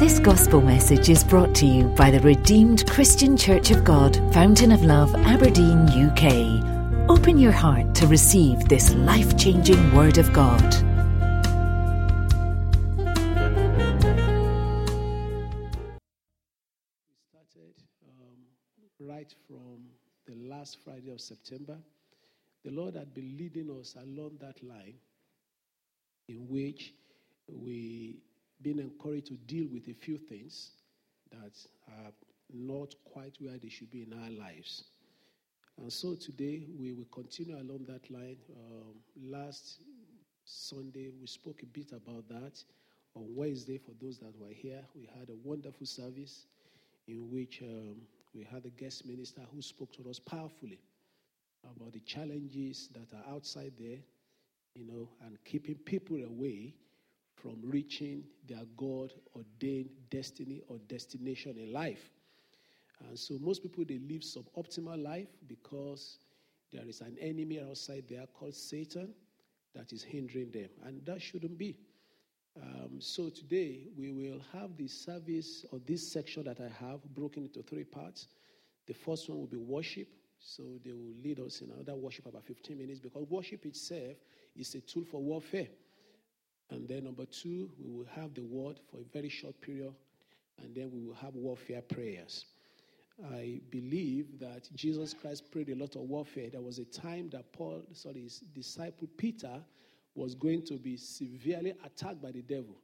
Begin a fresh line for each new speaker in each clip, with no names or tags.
This gospel message is brought to you by the Redeemed Christian Church of God, Fountain of Love, Aberdeen, UK. Open your heart to receive this life changing Word of God.
We started um, right from the last Friday of September. The Lord had been leading us along that line in which we been encouraged to deal with a few things that are not quite where they should be in our lives. And so today we will continue along that line. Um, last Sunday we spoke a bit about that. On Wednesday, for those that were here, we had a wonderful service in which um, we had a guest minister who spoke to us powerfully about the challenges that are outside there, you know, and keeping people away from reaching their God ordained destiny or destination in life. And so most people they live suboptimal life because there is an enemy outside there called Satan that is hindering them, and that shouldn't be. Um, so today we will have the service or this section that I have broken into three parts. The first one will be worship. So they will lead us in another worship about 15 minutes because worship itself is a tool for warfare. And then number two, we will have the word for a very short period, and then we will have warfare prayers. I believe that Jesus Christ prayed a lot of warfare. There was a time that Paul, sorry, his disciple Peter was going to be severely attacked by the devil.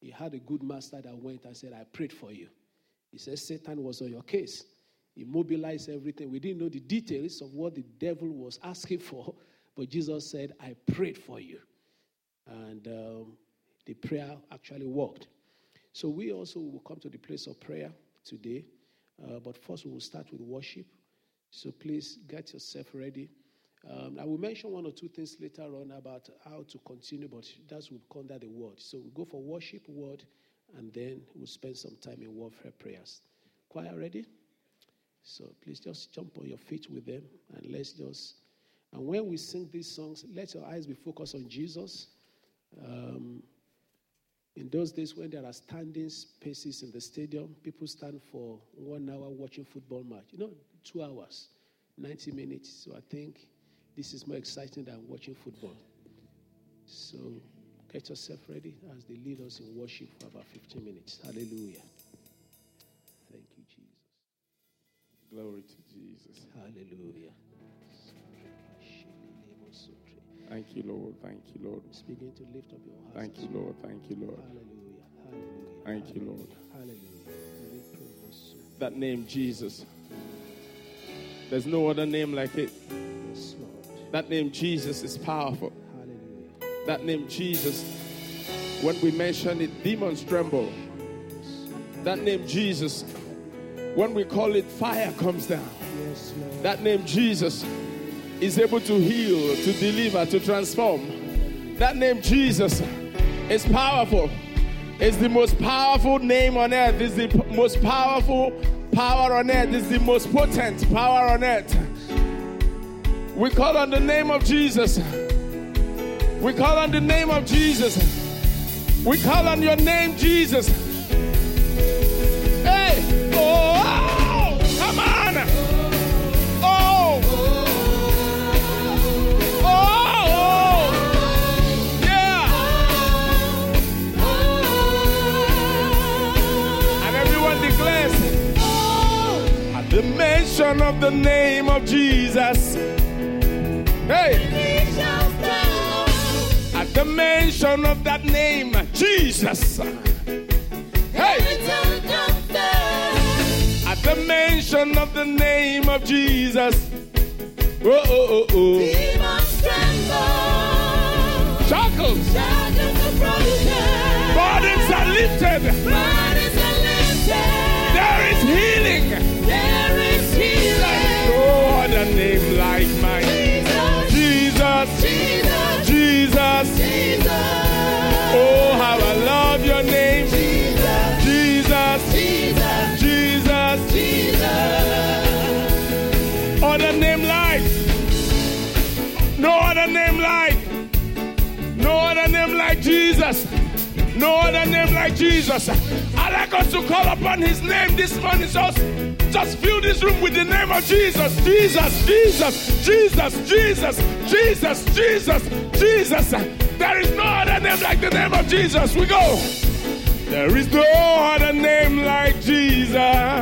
He had a good master that went and said, I prayed for you. He said, Satan was on your case. He mobilized everything. We didn't know the details of what the devil was asking for, but Jesus said, I prayed for you. And um, the prayer actually worked. So we also will come to the place of prayer today. Uh, but first, we will start with worship. So please get yourself ready. Um, I will mention one or two things later on about how to continue, but that will come under the word. So we'll go for worship, word, and then we'll spend some time in warfare prayers. Choir ready? So please just jump on your feet with them and let's just. And when we sing these songs, let your eyes be focused on Jesus. Um, in those days when there are standing spaces in the stadium, people stand for one hour watching football match. You know, two hours, 90 minutes. So I think this is more exciting than watching football. So get yourself ready as they lead us in worship for about 15 minutes. Hallelujah. Thank you, Jesus.
Glory to Jesus.
Hallelujah.
Thank you, Lord. Thank you, Lord.
Just begin to lift up your.
Thank you, Lord. Thank you, Lord.
Hallelujah. Hallelujah.
Thank you, Lord.
Hallelujah.
That name, Jesus. There's no other name like it.
Yes, Lord.
That name, Jesus, is powerful.
Hallelujah.
That name, Jesus, when we mention it, demons tremble. That name, Jesus, when we call it, fire comes down.
Yes, Lord.
That name, Jesus, is able to heal, to deliver, to transform. That name, Jesus, is powerful. It's the most powerful name on earth. It's the p- most powerful power on earth. It's the most potent power on earth. We call on the name of Jesus. We call on the name of Jesus. We call on your name, Jesus. Mention of the name of Jesus. Hey! At the mention of that name, Jesus. Hey! At the mention of the name of Jesus. Oh, oh, oh, oh. Shackles, Shackles are broken. Burdens are lifted. burdens are lifted. There is healing. No other name like Jesus. I like us to call upon his name this morning. Just, just fill this room with the name of Jesus. Jesus, Jesus, Jesus, Jesus, Jesus, Jesus, Jesus. There is no other name like the name of Jesus. We go. There is no other name like Jesus.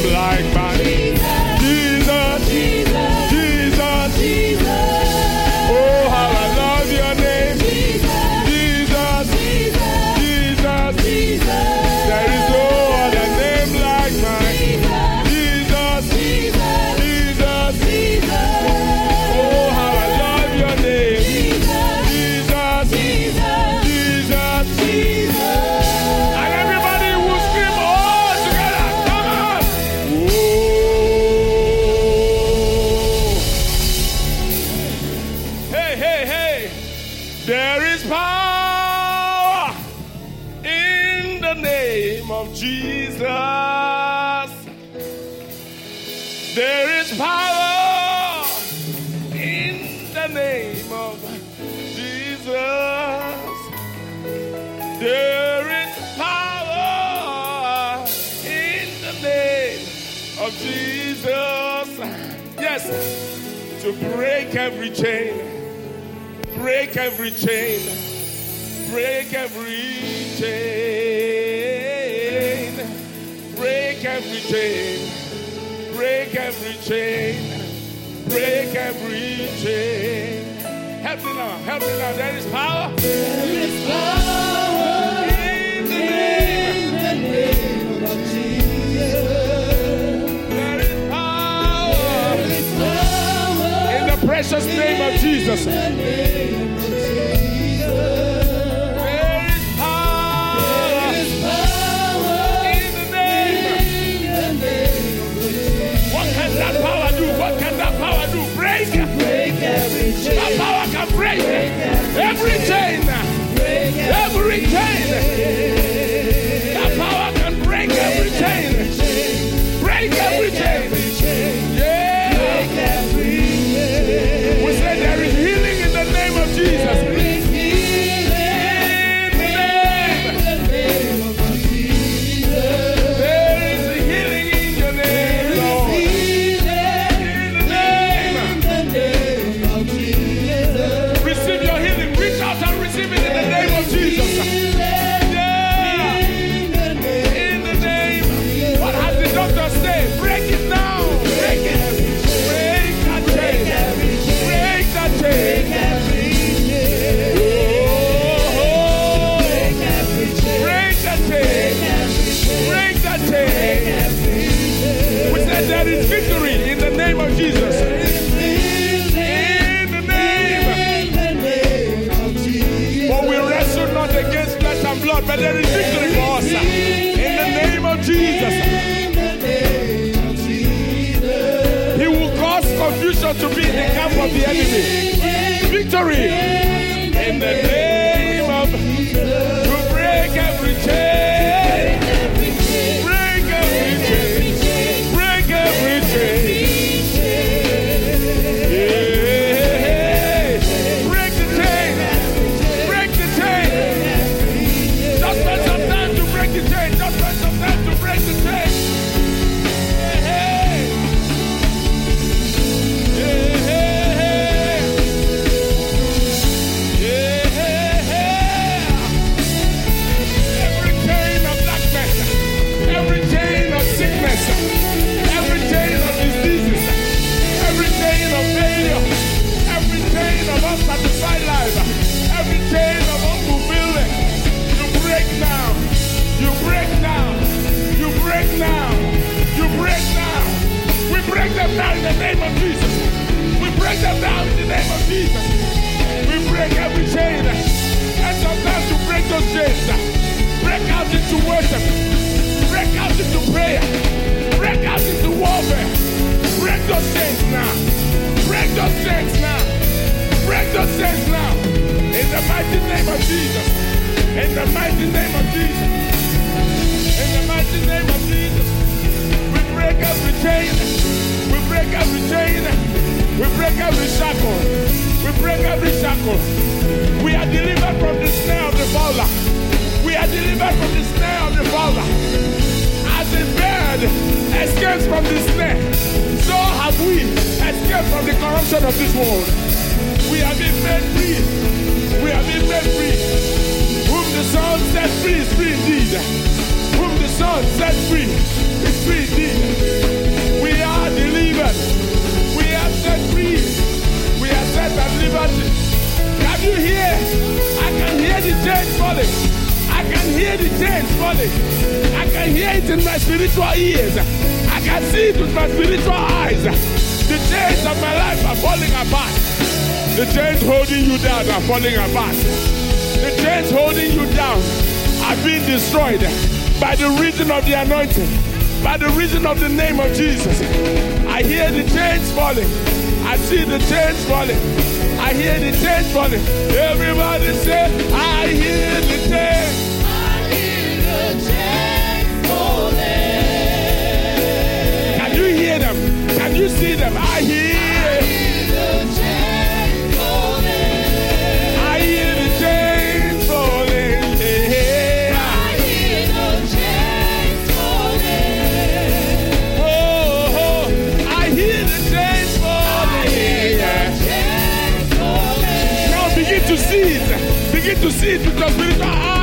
like my chain. Break every chain. Break every chain. Break every chain. Break every chain. Break every chain. Help me now. Help me now. There is power. There is power. precious name of Jesus. to be in the camp of the enemy. Victory in the name. Those chains now. Break those chains now. In the mighty name of Jesus. In the mighty name of Jesus. In the mighty name of Jesus. We break every chain. We break every chain. We break every shackle. We break every shackle. We are delivered from the snare of the fowler. We are delivered from the snare of the fowler. As a bird escapes from the snare, from of this world. We have been made free. We have been made free. Whom the Son set free is free indeed. Whom the Son set free is free indeed. We are delivered. We are set free. We are set at liberty. Can you hear? I can hear the chains falling. I can hear the chains falling. I can hear it in my spiritual ears. I can see it with my spiritual eyes. The chains of my life are falling apart. The chains holding you down are falling apart. The chains holding you down are being destroyed by the reason of the anointing, by the reason of the name of Jesus. I hear the chains falling. I see the chains falling. I hear the chains falling. Everybody say, I hear the chains. Can you see them? I hear. The falling. I hear the falling. Yeah. I hear the falling. Oh, oh, I hear the falling. Yeah. Now begin to see it. Begin to see it spiritual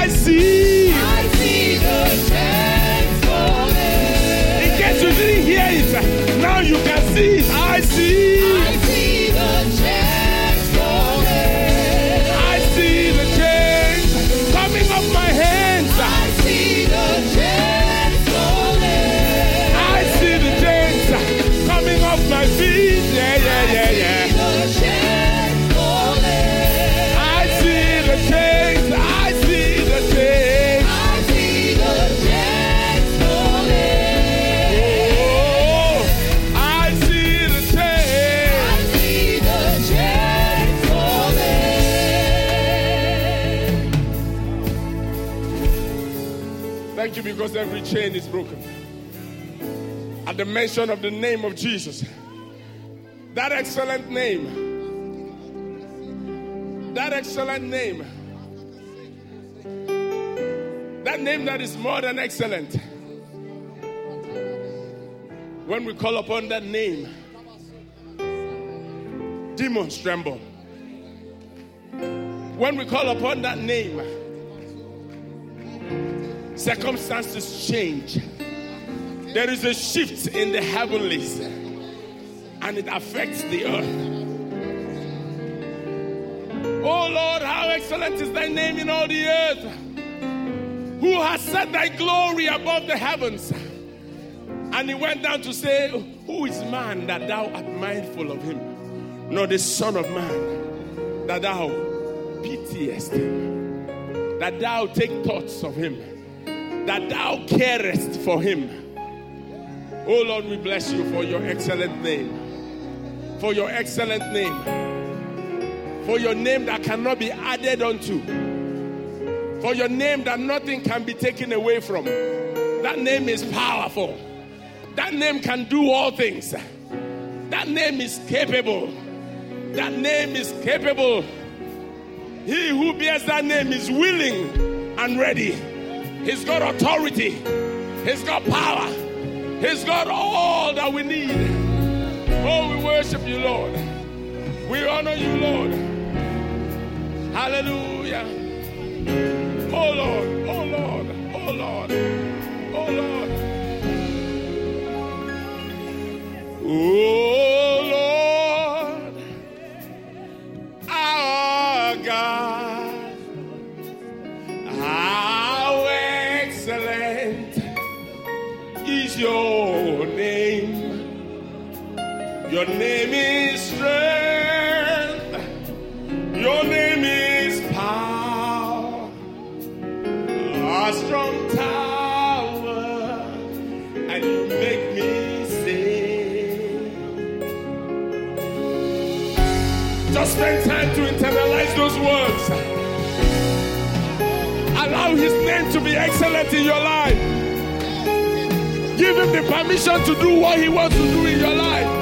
because every chain is broken. At the mention of the name of Jesus, that excellent name, that excellent name, that name that is more than excellent. When we call upon that name, demons tremble. When we call upon that name, circumstances change. There is a shift in the heavenlies and it affects the earth. Oh Lord, how excellent is thy name in all the earth. Who has set thy glory above the heavens? And he went down to say, Who is man that thou art mindful of him? Nor the Son of Man that thou pitiest him, that thou take thoughts of him, that thou carest for him. Oh Lord, we bless you for your excellent name. For your excellent name. For your name that cannot be added unto. For your name that nothing can be taken away from. That name is powerful. That name can do all things. That name is capable. That name is capable. He who bears that name is willing and ready. He's got authority. He's got power. He's got all that we need. Oh, we worship you, Lord. We honor you, Lord. Hallelujah. Oh, Lord. Oh, Lord. Oh, Lord. Oh, Lord. Oh, name is strength. Your name is power. A strong tower. And you make me sing. Just spend time to internalize those words. Allow his name to be excellent in your life. Give him the permission to do what he wants to do in your life.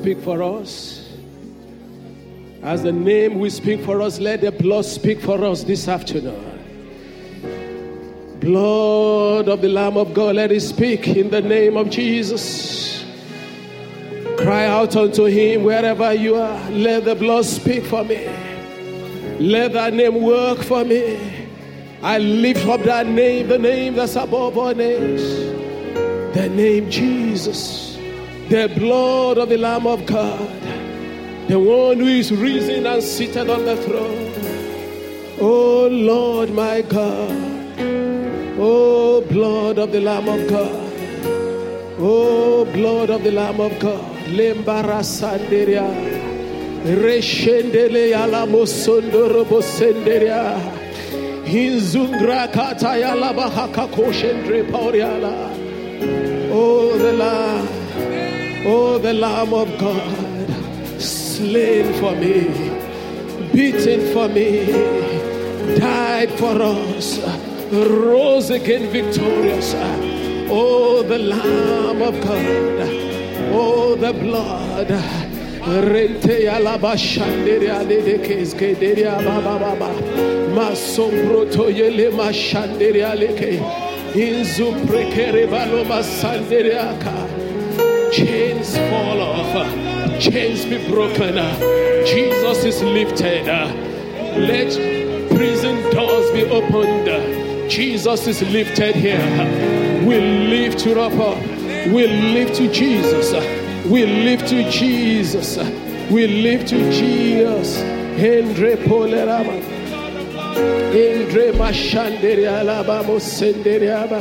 Speak for us. As the name will speak for us, let the blood speak for us this afternoon. Blood of the Lamb of God, let it speak in the name of Jesus. Cry out unto him wherever you are. Let the blood speak for me. Let that name work for me. I lift up that name, the name that's above all names. The name Jesus. The blood of the Lamb of God. The one who is risen and seated on the throne. Oh Lord, my God. Oh blood of the Lamb of God. Oh blood of the Lamb of God. Lembara sanderia. Reshendele yala mosondoro bosenderia. Hinzungra kataya labahaka koshendre pauriala. Oh the Lamb. Oh the Lamb of God. Slain for me. Beaten for me. Died for us. Rose again victorious. Oh the Lamb of God. Oh, the blood. Rente alaba shanderia de de keske deria baba baba. Masombro to yele ma shanderia leke. Inzu prekere balo masanderia ka. Chains fall off. Chains be broken. Jesus is lifted. Let prison doors be opened. Jesus is lifted here. We lift you up. We lift to Jesus. We lift to Jesus. We lift to Jesus. Endre polerama. Endre mashandere alaba mosendere aba.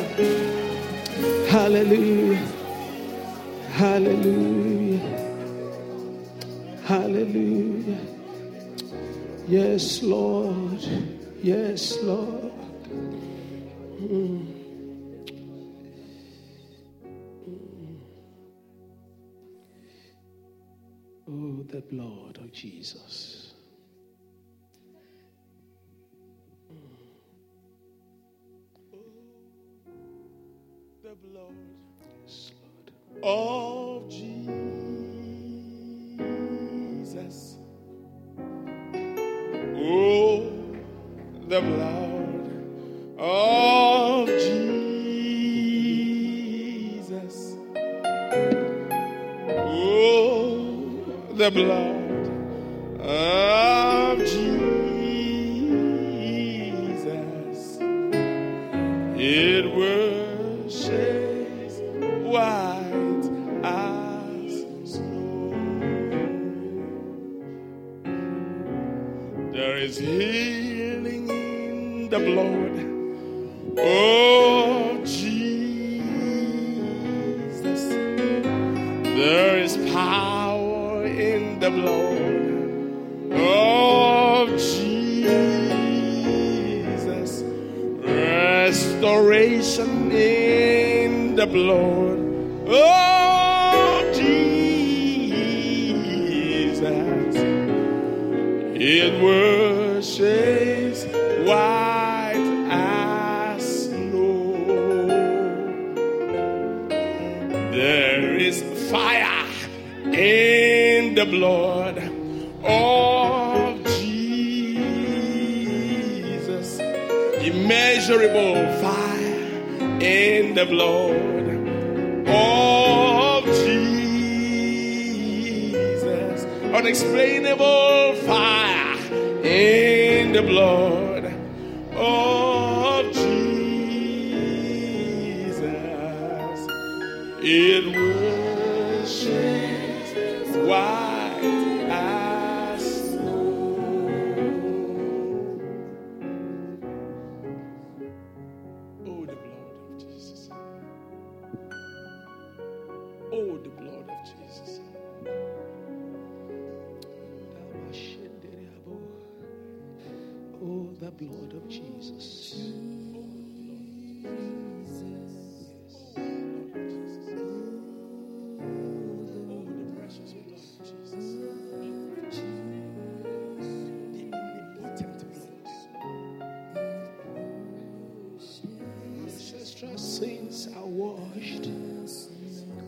Hallelujah. Hallelujah. Hallelujah. Yes, Lord. Yes, Lord. Mm. Oh, the blood of Jesus.
Of Jesus. Oh, the blood of Jesus. Oh, the blood of Jesus. It washes is healing in the blood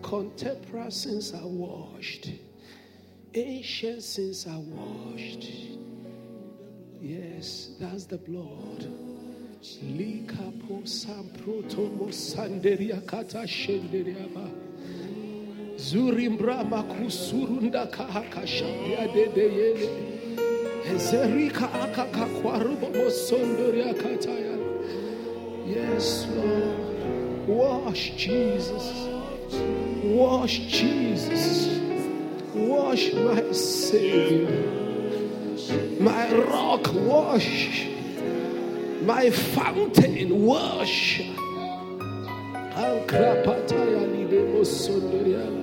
Contemporary sins are washed. Ancient sins are washed. Yes, that's the blood. Likapo samprotomo sanderia kata shenderiaba. Zurimbra makusurunda kahaka shandia dede yele. Ezerika akaka kwarubo mosondoria kataya. Yes, Lord. Wash Jesus. Wash Jesus. Wash my Savior. My rock, wash. my fountain makosondoriala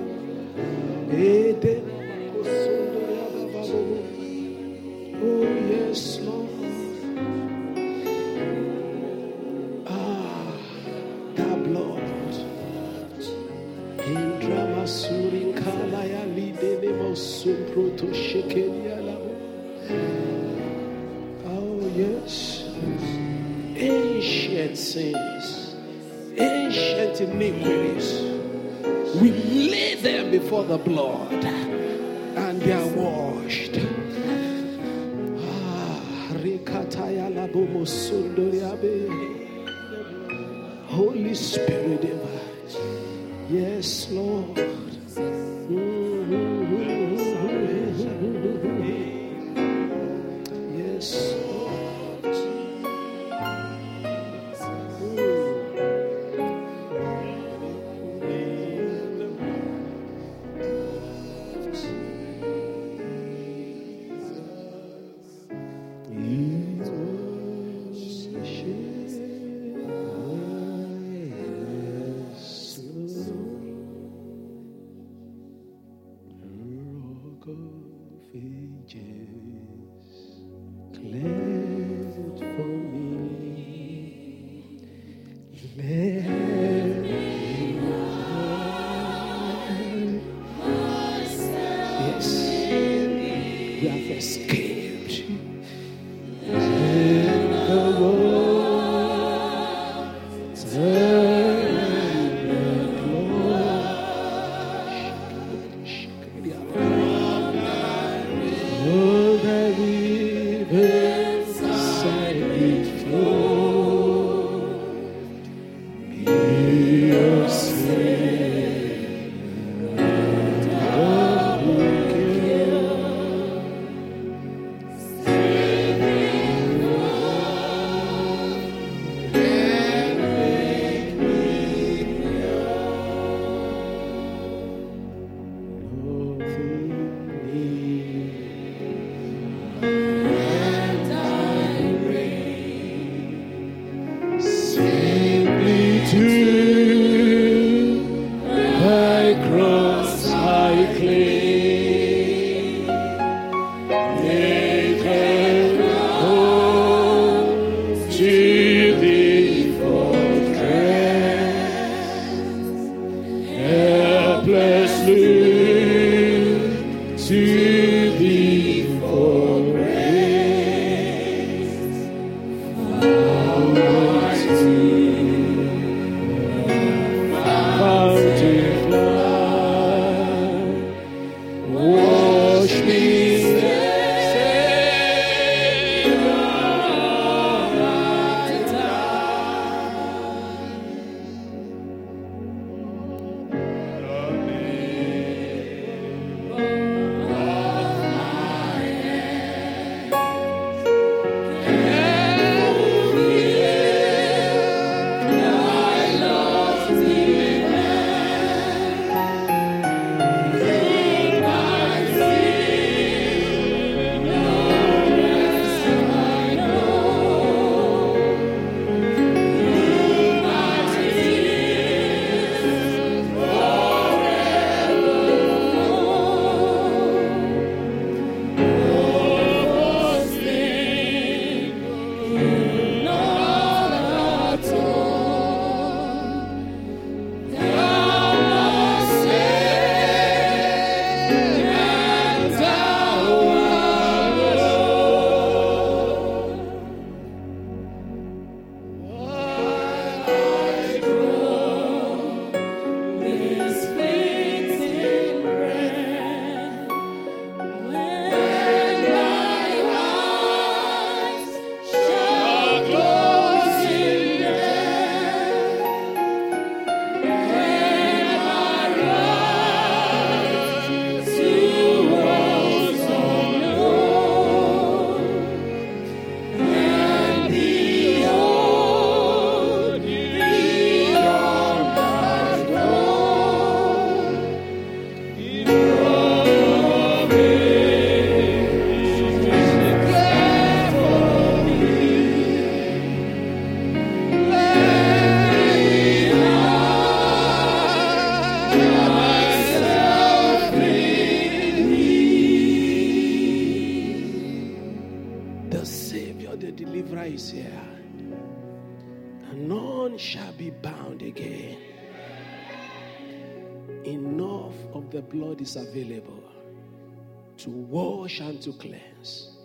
to cleanse,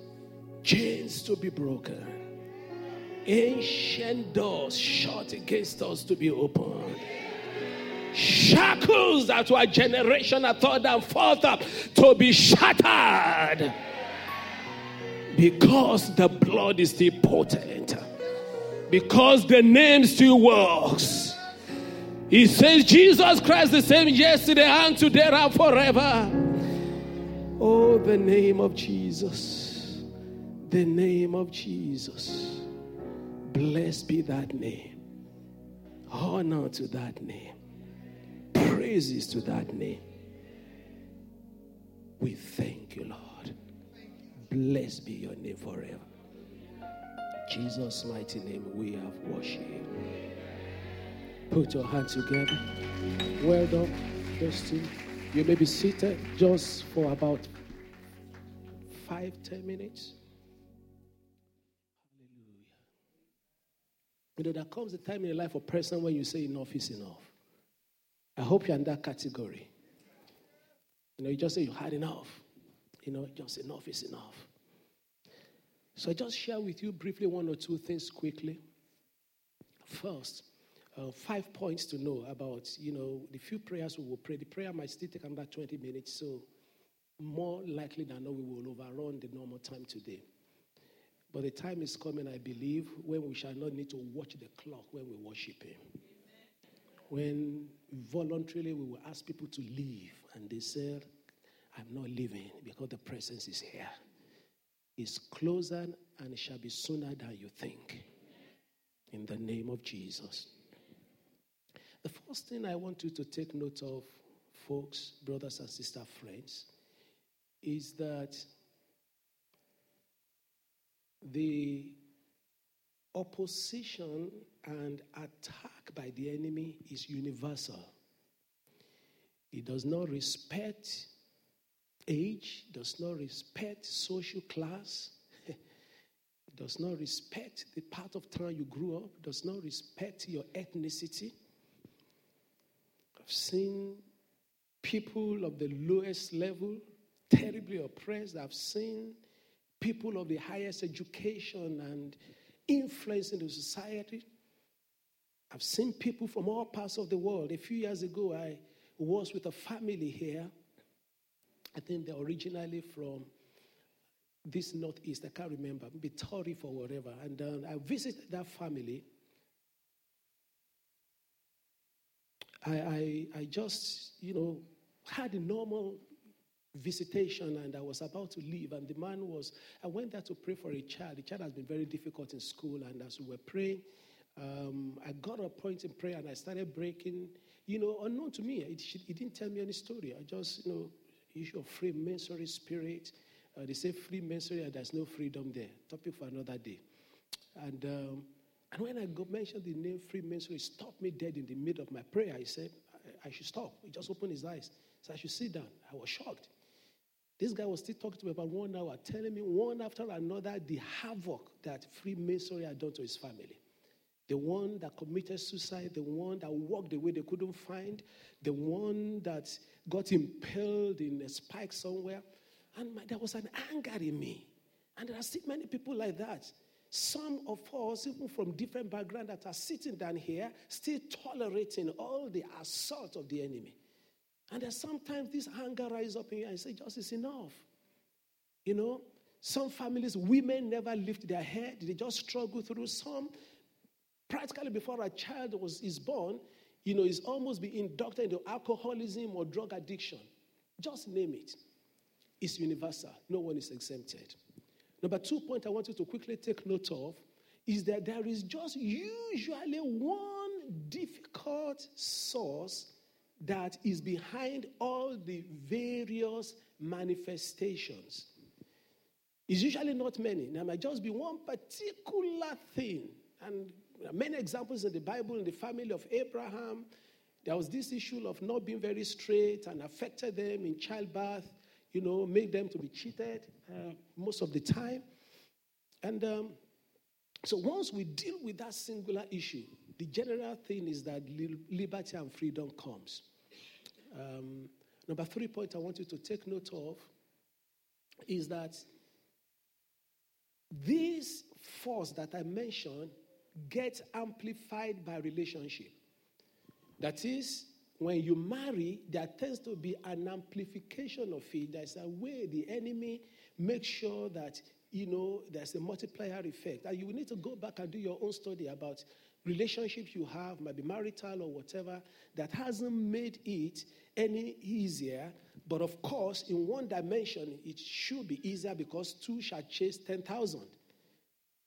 chains to be broken, ancient doors shut against us to be opened. Shackles that were generation a third and fourth up to be shattered. Because the blood is still potent. Because the name still works. He says jesus christ the same yesterday and today and forever oh the name of jesus the name of jesus blessed be that name honor to that name praises to that name. We thank you, Lord. Blessed be your name forever. Jesus' mighty name, we have worship. Put your hands together. Well done, Dustin. You may be seated just for about five, ten minutes. Hallelujah. You know, there comes a time in your life, a person when you say enough is enough. I hope you're in that category. You know, you just say you had enough. You know, just enough is enough. So I just share with you briefly one or two things quickly. First, uh, five points to know about, you know, the few prayers we will pray. The prayer might still take about 20 minutes, so more likely than not, we will overrun the normal time today. But the time is coming, I believe, when we shall not need to watch the clock when we worship Him when voluntarily we will ask people to leave, and they said, I'm not leaving because the presence is here. It's closer and it shall be sooner than you think. In the name of Jesus. The first thing I want you to take note of, folks, brothers and sister friends, is that the opposition and attack by the enemy is universal. It does not respect age, does not respect social class, does not respect the part of town you grew up, does not respect your ethnicity. I've seen people of the lowest level terribly oppressed. I've seen people of the highest education and influence in the society I've seen people from all parts of the world. A few years ago, I was with a family here. I think they're originally from this northeast. I can't remember, maybe Turriff or whatever. And um, I visited that family. I, I, I just, you know, had a normal visitation and I was about to leave. And the man was, I went there to pray for a child. The child has been very difficult in school. And as we were praying, um, I got a point in prayer and I started breaking, you know, unknown to me. It, it didn't tell me any story. I just, you know, issue of Freemasonry spirit. Uh, they say Freemasonry and there's no freedom there. Topic for another day. And, um, and when I got mentioned the name Freemasonry, he stopped me dead in the middle of my prayer. He said, I, I should stop. He just opened his eyes. So I should sit down. I was shocked. This guy was still talking to me about one hour, telling me one after another the havoc that Freemasonry had done to his family the one that committed suicide, the one that walked away they couldn't find, the one that got impaled in a spike somewhere. And my, there was an anger in me. And there are still many people like that. Some of us, even from different backgrounds, that are sitting down here, still tolerating all the assault of the enemy. And there's sometimes this anger rises up in you and say, just is enough. You know, some families, women never lift their head, they just struggle through. Some practically before a child was, is born, you know, is almost being inducted into alcoholism or drug addiction. Just name it. It's universal. No one is exempted. Number two point I want you to quickly take note of is that there is just usually one difficult source that is behind all the various manifestations. It's usually not many. There might just be one particular thing. And many examples in the Bible in the family of Abraham. There was this issue of not being very straight and affected them in childbirth, you know, make them to be cheated uh, most of the time. And um, so once we deal with that singular issue, the general thing is that liberty and freedom comes. Um, number three point I want you to take note of is that this force that I mentioned gets amplified by relationship. That is, when you marry, there tends to be an amplification of it. There's a way the enemy makes sure that you know there's a multiplier effect. And you need to go back and do your own study about relationships you have, maybe marital or whatever, that hasn't made it any easier. But of course, in one dimension, it should be easier because two shall chase 10,000.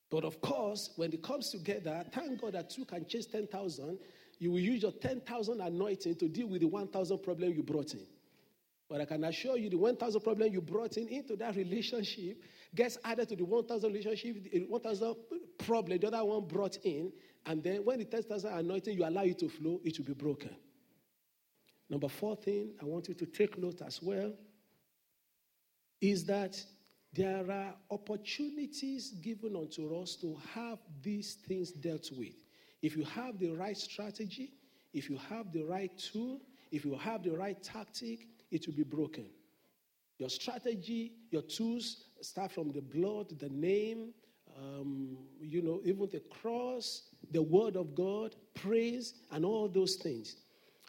But of course, when it comes together, thank God that two can chase 10,000. You will use your 10,000 anointing to deal with the 1,000 problem you brought in. But I can assure you, the 1,000 problem you brought in into that relationship gets added to the 1,000 relationship, the 1,000 problem the other one brought in. And then when the 10,000 anointing, you allow it to flow, it will be broken. Number four thing I want you to take note as well is that there are opportunities given unto us to have these things dealt with. If you have the right strategy, if you have the right tool, if you have the right tactic, it will be broken. Your strategy, your tools start from the blood, the name, um, you know, even the cross, the word of God, praise, and all those things.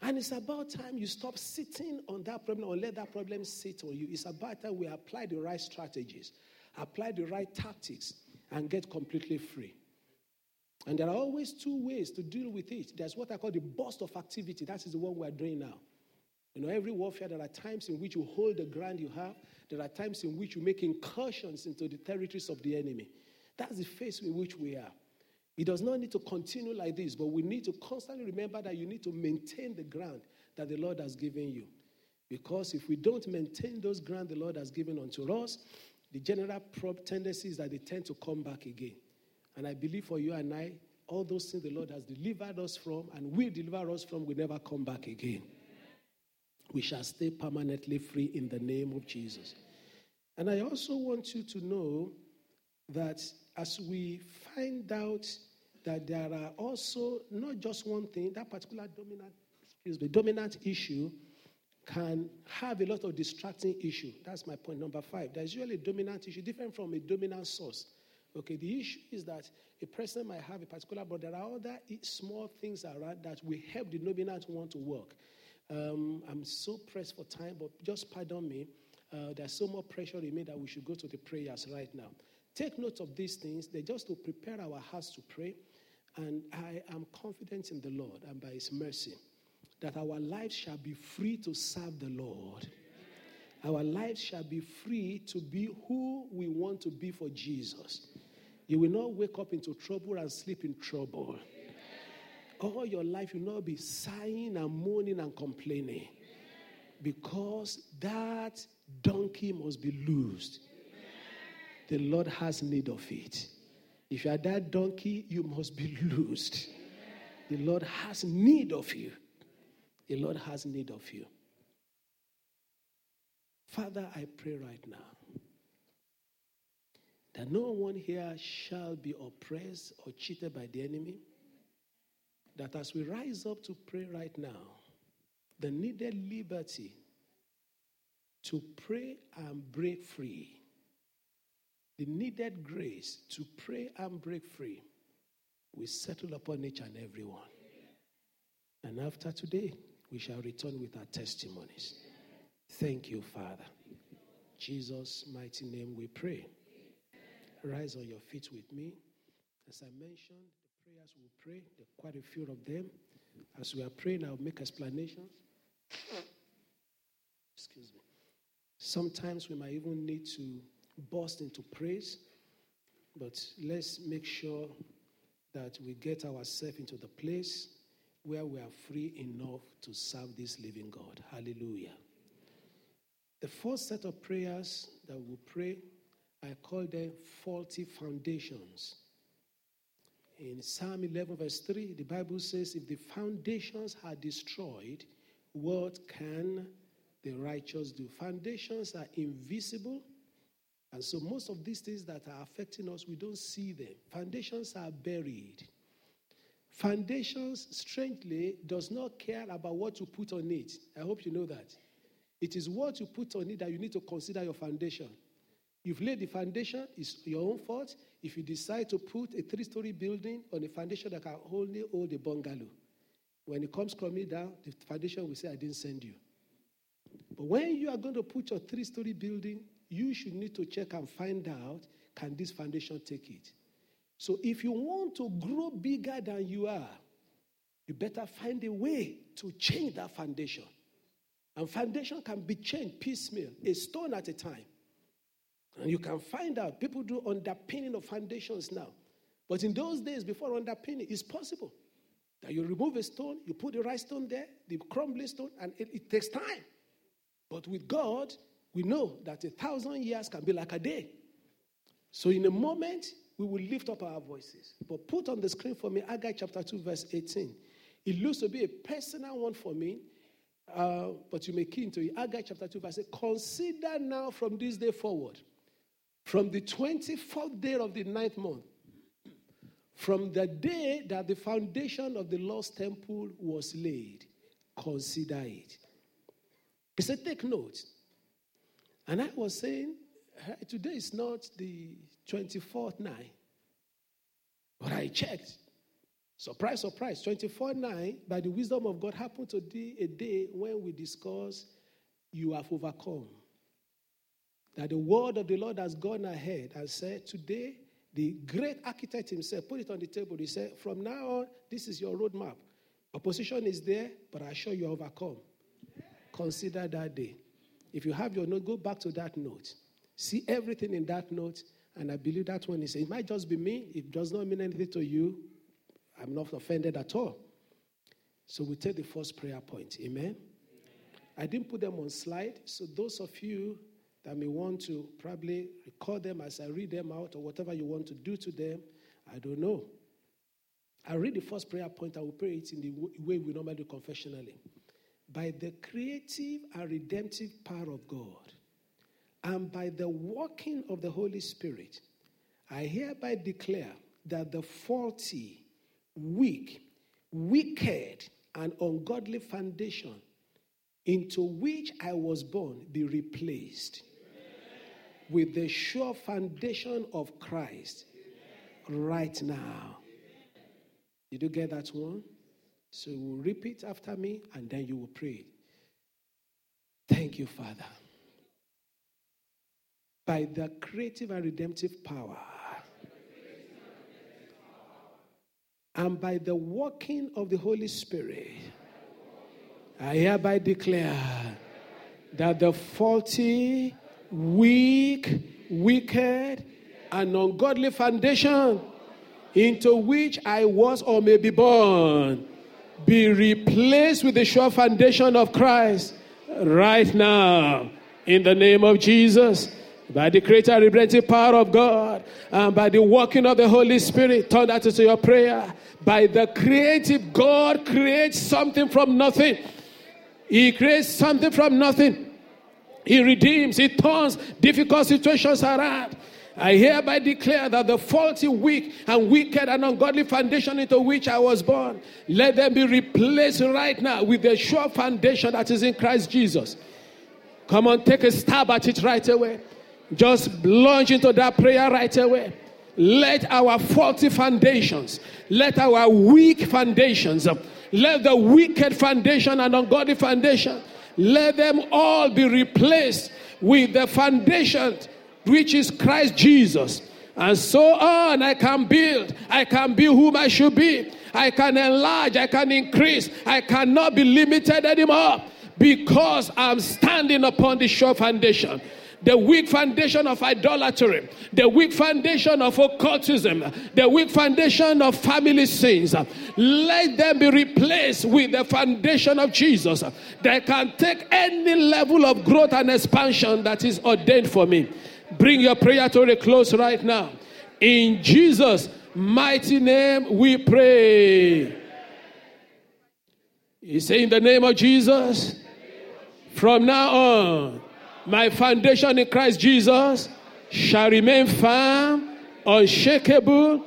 And it's about time you stop sitting on that problem or let that problem sit on you. It's about time we apply the right strategies, apply the right tactics, and get completely free. And there are always two ways to deal with it. There's what I call the burst of activity. That is the one we're doing now. You know, every warfare, there are times in which you hold the ground you have, there are times in which you make incursions into the territories of the enemy. That's the phase in which we are. It does not need to continue like this, but we need to constantly remember that you need to maintain the ground that the Lord has given you. Because if we don't maintain those ground the Lord has given unto us, the general tendency is that they tend to come back again. And I believe for you and I, all those things the Lord has delivered us from and will deliver us from will never come back again. We shall stay permanently free in the name of Jesus. And I also want you to know that as we find out that there are also not just one thing, that particular dominant, excuse me, dominant issue can have a lot of distracting issue. That's my point number five. There's usually a dominant issue different from a dominant source. Okay, the issue is that a person might have a particular, but there are other small things around that will help the dominant one to work. Um, I'm so pressed for time, but just pardon me. Uh, there's so much pressure in me that we should go to the prayers right now. Take note of these things. They're just to prepare our hearts to pray. And I am confident in the Lord and by His mercy that our lives shall be free to serve the Lord. Our lives shall be free to be who we want to be for Jesus. You will not wake up into trouble and sleep in trouble. All your life, you will not be sighing and moaning and complaining because that donkey must be loosed the Lord has need of it. If you are that donkey, you must be loosed. The Lord has need of you. The Lord has need of you. Father, I pray right now that no one here shall be oppressed or cheated by the enemy. That as we rise up to pray right now, the needed liberty to pray and break free the needed grace to pray and break free will settle upon each and every one. And after today, we shall return with our testimonies. Thank you, Father. Jesus' mighty name we pray. Rise on your feet with me. As I mentioned, the prayers we'll pray, there are quite a few of them. As we are praying, I'll make explanations. Excuse me. Sometimes we might even need to burst into praise, but let's make sure that we get ourselves into the place where we are free enough to serve this living God. Hallelujah. The first set of prayers that we pray, I call them faulty foundations. In Psalm 11, verse 3, the Bible says, If the foundations are destroyed, what can the righteous do? Foundations are invisible, And so most of these things that are affecting us, we don't see them. Foundations are buried. Foundations, strangely, does not care about what you put on it. I hope you know that. It is what you put on it that you need to consider your foundation. You've laid the foundation, it's your own fault. If you decide to put a three story building on a foundation that can only hold a bungalow, when it comes crumbling down, the foundation will say, I didn't send you. But when you are going to put your three story building, you should need to check and find out can this foundation take it? So if you want to grow bigger than you are, you better find a way to change that foundation. And foundation can be changed piecemeal, a stone at a time. And you can find out people do underpinning of foundations now. But in those days, before underpinning, it's possible that you remove a stone, you put the right stone there, the crumbling stone, and it, it takes time. But with God, we know that a thousand years can be like a day. So in a moment, we will lift up our voices. But put on the screen for me Haggai chapter 2, verse 18. It looks to be a personal one for me, uh, but you may key into it. Haggai chapter 2, verse 8. Consider now from this day forward from the 24th day of the ninth month, from the day that the foundation of the lost temple was laid, consider it. He said, Take note. And I was saying, today is not the 24th night. But I checked. Surprise, surprise. 24 9, by the wisdom of God, happened to be a day when we discuss you have overcome that the word of the Lord has gone ahead and said, Today, the great architect himself put it on the table. He said, From now on, this is your roadmap. Opposition is there, but I assure you overcome. Consider that day. If you have your note, go back to that note. See everything in that note, and I believe that one is it might just be me. It does not mean anything to you. I'm not offended at all. So we take the first prayer point. Amen. I didn't put them on slide, so those of you that may want to probably record them as I read them out or whatever you want to do to them. I don't know. I read the first prayer point, I will pray it in the way we normally do confessionally. By the creative and redemptive power of God, and by the working of the Holy Spirit, I hereby declare that the faulty, weak, wicked, and ungodly foundation into which I was born be replaced with the sure foundation of Christ right now. Did you get that one? So you will repeat after me and then you will pray. Thank you, Father. By the creative and redemptive power and by the working of the Holy Spirit, I hereby declare that the faulty weak, wicked, and ungodly foundation into which I was or may be born be replaced with the sure foundation of Christ right now in the name of Jesus. By the greater redemptive power of God and by the working of the Holy Spirit, turn that into your prayer. By the creative God creates something from nothing. He creates something from nothing. He redeems, He turns difficult situations around. I hereby declare that the faulty, weak, and wicked and ungodly foundation into which I was born, let them be replaced right now with the sure foundation that is in Christ Jesus. Come on, take a stab at it right away. Just launch into that prayer right away. Let our faulty foundations, let our weak foundations, let the wicked foundation and ungodly foundation let them all be replaced with the foundation which is Christ Jesus. And so on, I can build, I can be whom I should be, I can enlarge, I can increase, I cannot be limited anymore because I'm standing upon the sure foundation the weak foundation of idolatry, the weak foundation of occultism, the weak foundation of family sins. Let them be replaced with the foundation of Jesus that can take any level of growth and expansion that is ordained for me. Bring your prayer to a close right now. In Jesus' mighty name we pray. You say, In the name of Jesus, from now on, my foundation in Christ Jesus shall remain firm, unshakable,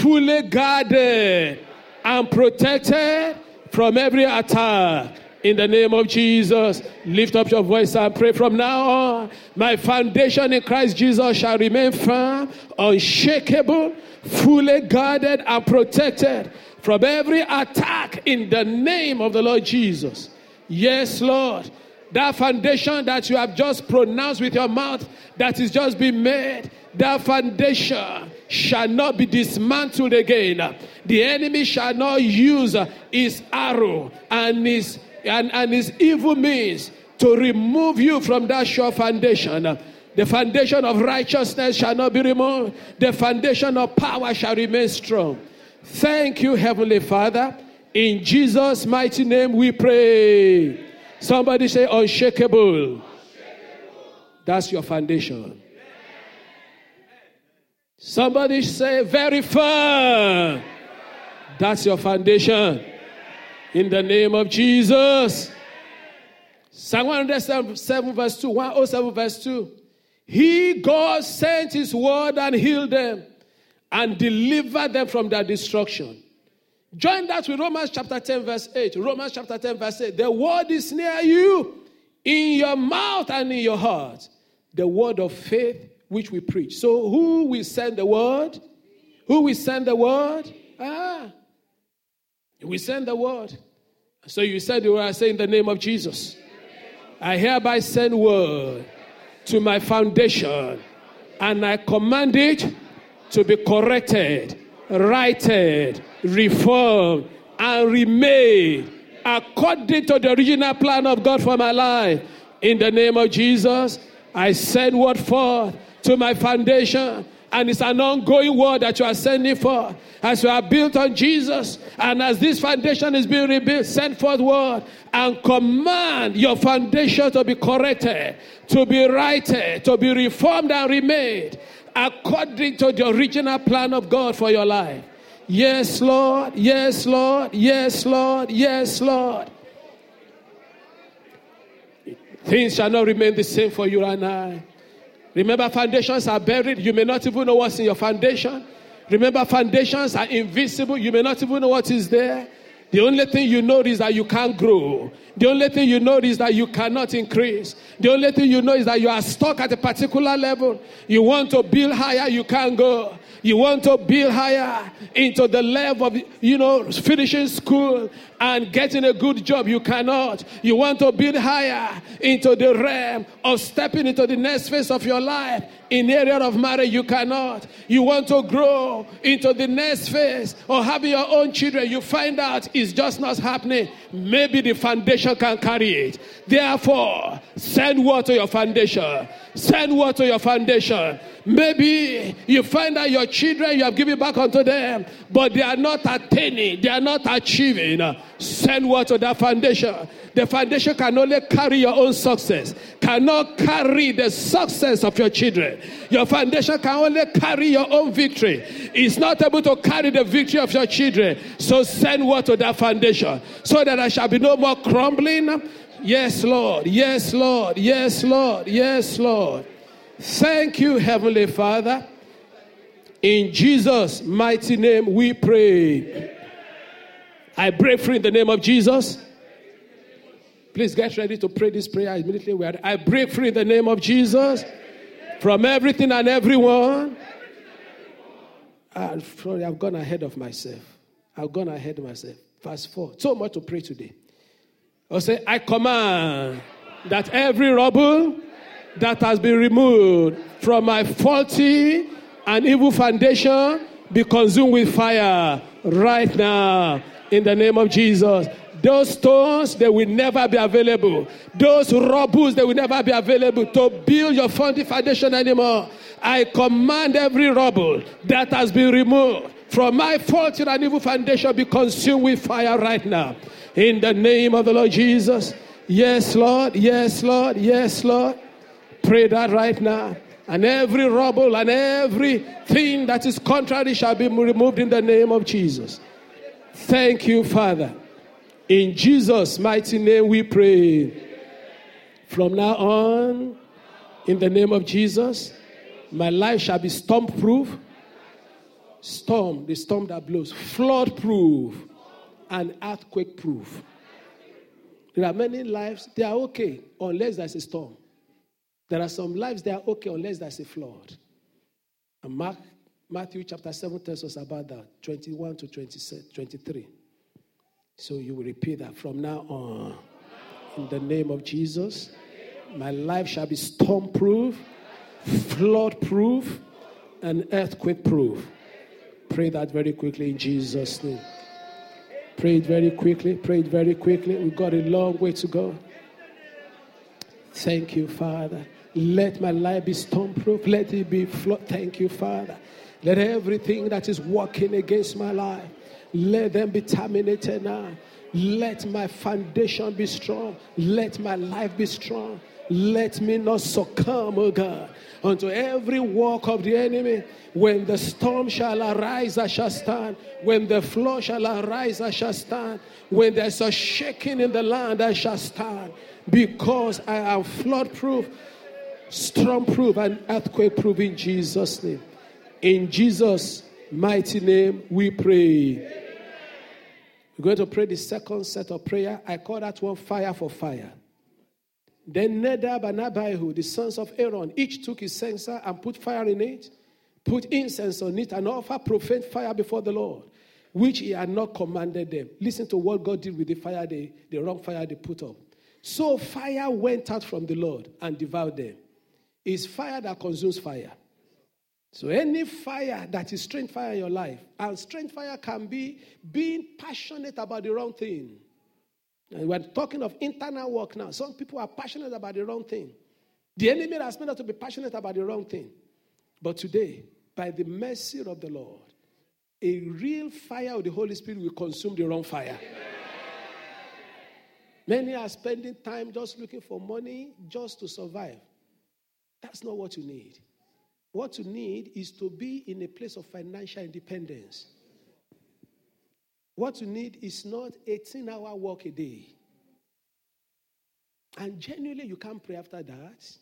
fully guarded, and protected from every attack. In the name of Jesus, lift up your voice and pray from now on. My foundation in Christ Jesus shall remain firm, unshakable, fully guarded, and protected from every attack in the name of the Lord Jesus. Yes, Lord. That foundation that you have just pronounced with your mouth, that is just been made, that foundation shall not be dismantled again. The enemy shall not use his arrow and his and, and his evil means to remove you from that sure foundation. The foundation of righteousness shall not be removed. The foundation of power shall remain strong. Thank you, Heavenly Father. In Jesus' mighty name we pray. Somebody say unshakable. unshakable. That's your foundation. Somebody say very firm. That's your foundation. In the name of Jesus. Psalm 107 verse 2. 107 verse 2. He, God, sent his word and healed them and delivered them from their destruction. Join that with Romans chapter 10, verse 8. Romans chapter 10, verse 8. The word is near you, in your mouth and in your heart. The word of faith which we preach. So, who will send the word? Who will send the word? Ah, we send the word. So you said you were saying the name of Jesus. I hereby send word to my foundation, and I command it to be corrected, righted, reformed, and remade according to the original plan of God for my life. In the name of Jesus, I send word forth to my foundation and it's an ongoing word that you are sending for. As you are built on Jesus, and as this foundation is being rebuilt, send forth word and command your foundation to be corrected, to be righted, to be reformed and remade according to the original plan of God for your life. Yes, Lord. Yes, Lord. Yes, Lord. Yes, Lord. Things shall not remain the same for you and I. Remember, foundations are buried. You may not even know what's in your foundation. Remember, foundations are invisible. You may not even know what is there. The only thing you know is that you can't grow. The only thing you know is that you cannot increase. The only thing you know is that you are stuck at a particular level. You want to build higher, you can't go. You want to build higher into the level of, you know, finishing school and getting a good job. You cannot. You want to build higher into the realm of stepping into the next phase of your life. In the area of marriage, you cannot. You want to grow into the next phase or having your own children. You find out it's just not happening. Maybe the foundation can carry it. Therefore, send water to your foundation. Send word to your foundation. Maybe you find that your children, you have given back unto them, but they are not attaining, they are not achieving. Send word to that foundation. The foundation can only carry your own success, cannot carry the success of your children. Your foundation can only carry your own victory. It's not able to carry the victory of your children. So send word to that foundation so that there shall be no more crumbling. Yes, Lord. Yes, Lord. Yes, Lord. Yes, Lord. Thank you, Heavenly Father. In Jesus' mighty name we pray. I break free in the name of Jesus. Please get ready to pray this prayer immediately. I break free in the name of Jesus from everything and everyone. Ah, sorry, I've gone ahead of myself. I've gone ahead of myself. Verse 4. So much to pray today. I'll say, I command that every rubble that has been removed from my faulty and evil foundation be consumed with fire right now in the name of Jesus. Those stones, they will never be available. Those rubbles, they will never be available to build your faulty foundation anymore. I command every rubble that has been removed from my faulty and evil foundation be consumed with fire right now. In the name of the Lord Jesus. Yes, Lord. Yes, Lord. Yes, Lord. Pray that right now. And every rubble and everything that is contrary shall be removed in the name of Jesus. Thank you, Father. In Jesus' mighty name we pray. From now on, in the name of Jesus, My life shall be storm proof. Storm, the storm that blows, flood proof, and earthquake proof. There are many lives, they are okay unless there's a storm. There are some lives, they are okay unless there's a flood. And Mark, Matthew chapter 7 tells us about that 21 to 23. So you will repeat that from now on. In the name of Jesus, my life shall be storm proof, flood proof, and earthquake proof. Pray that very quickly in Jesus' name. Pray it very quickly. Pray it very quickly. We've got a long way to go. Thank you, Father. Let my life be storm proof. Let it be flood. Thank you, Father. Let everything that is working against my life, let them be terminated now. Let my foundation be strong. Let my life be strong. Let me not succumb, O God, unto every work of the enemy. When the storm shall arise, I shall stand. When the flood shall arise, I shall stand. When there's a shaking in the land, I shall stand. Because I am flood proof, storm proof, and earthquake proof in Jesus' name. In Jesus' mighty name, we pray. We're going to pray the second set of prayer. I call that one fire for fire. Then Nadab and Abihu, the sons of Aaron, each took his censer and put fire in it, put incense on it, and offer profane fire before the Lord, which he had not commanded them. Listen to what God did with the fire, they, the wrong fire they put up. So fire went out from the Lord and devoured them. It's fire that consumes fire. So any fire that is strange fire in your life, and strange fire can be being passionate about the wrong thing. And we're talking of internal work now. Some people are passionate about the wrong thing. The enemy has made us to be passionate about the wrong thing. But today, by the mercy of the Lord, a real fire of the Holy Spirit will consume the wrong fire. Many are spending time just looking for money just to survive. That's not what you need. What you need is to be in a place of financial independence. What you need is not 18 hour work a day. And genuinely, you can't pray after that.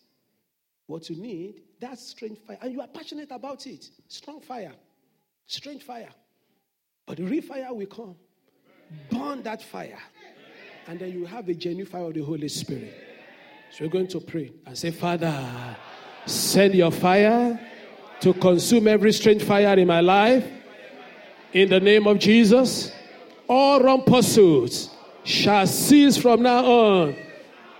What you need, that's strange fire. And you are passionate about it. Strong fire. Strange fire. But the real fire will come. Burn that fire. And then you have a genuine fire of the Holy Spirit. So we're going to pray and say, Father, send your fire to consume every strange fire in my life. In the name of Jesus all wrong pursuits shall cease from now on.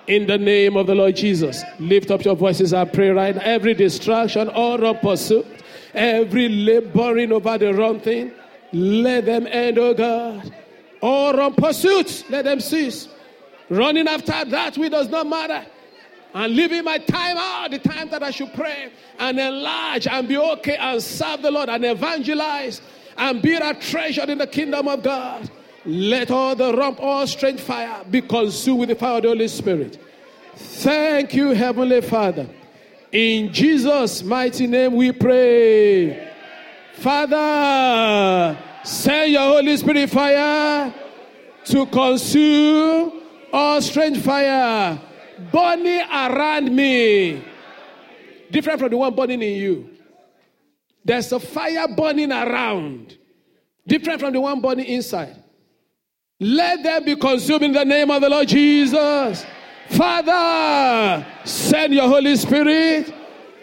In the name of the Lord Jesus. Lift up your voices and pray right now. Every distraction, all wrong pursuit, every laboring over the wrong thing, let them end, oh God. All wrong pursuits, let them cease. Running after that which does not matter. And leaving my time out, the time that I should pray and enlarge and be okay and serve the Lord and evangelize and be a treasure in the kingdom of God. Let all the rump, all strange fire be consumed with the fire of the Holy Spirit. Thank you, Heavenly Father. In Jesus' mighty name we pray. Father, send your Holy Spirit fire to consume all strange fire burning around me. Different from the one burning in you. There's a fire burning around, different from the one burning inside. Let them be consumed in the name of the Lord Jesus. Father, send your Holy Spirit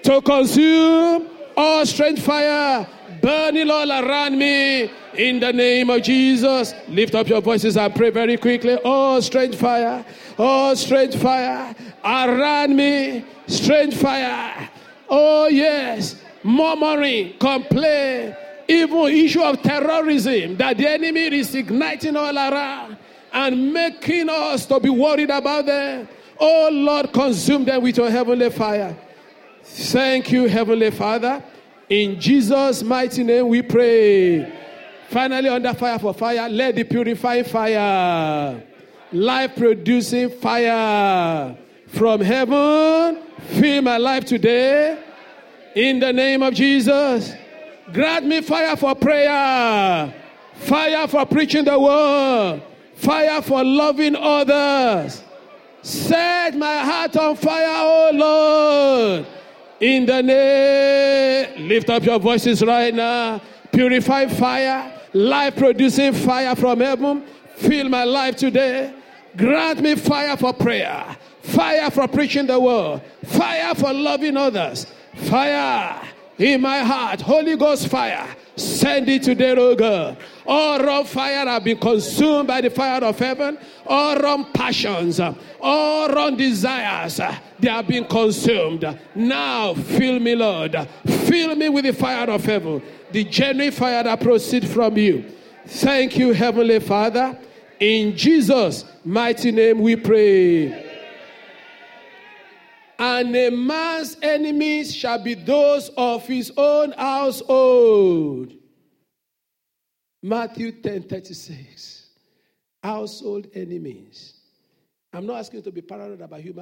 to consume all strange fire burning all around me in the name of Jesus. Lift up your voices and pray very quickly. Oh, strange fire, oh, strange fire around me, strange fire. Oh, yes, murmuring, complain even issue of terrorism that the enemy is igniting all around and making us to be worried about them. Oh Lord, consume them with your heavenly fire. Thank you, Heavenly Father. In Jesus' mighty name we pray. Finally, under fire for fire, let the purifying fire, life producing fire from heaven fill my life today. In the name of Jesus. Grant me fire for prayer, fire for preaching the word, fire for loving others. Set my heart on fire, oh Lord. In the name, lift up your voices right now. Purify fire, life producing fire from heaven. Fill my life today. Grant me fire for prayer, fire for preaching the word, fire for loving others, fire in my heart. Holy Ghost fire. Send it today, oh God. All wrong fire have been consumed by the fire of heaven. All wrong passions, all wrong desires, they have been consumed. Now, fill me, Lord. Fill me with the fire of heaven, the genuine fire that proceeds from you. Thank you, Heavenly Father. In Jesus' mighty name we pray. And a man's enemies shall be those of his own household. Matthew 10 36. Household enemies. I'm not asking you to be paranoid about human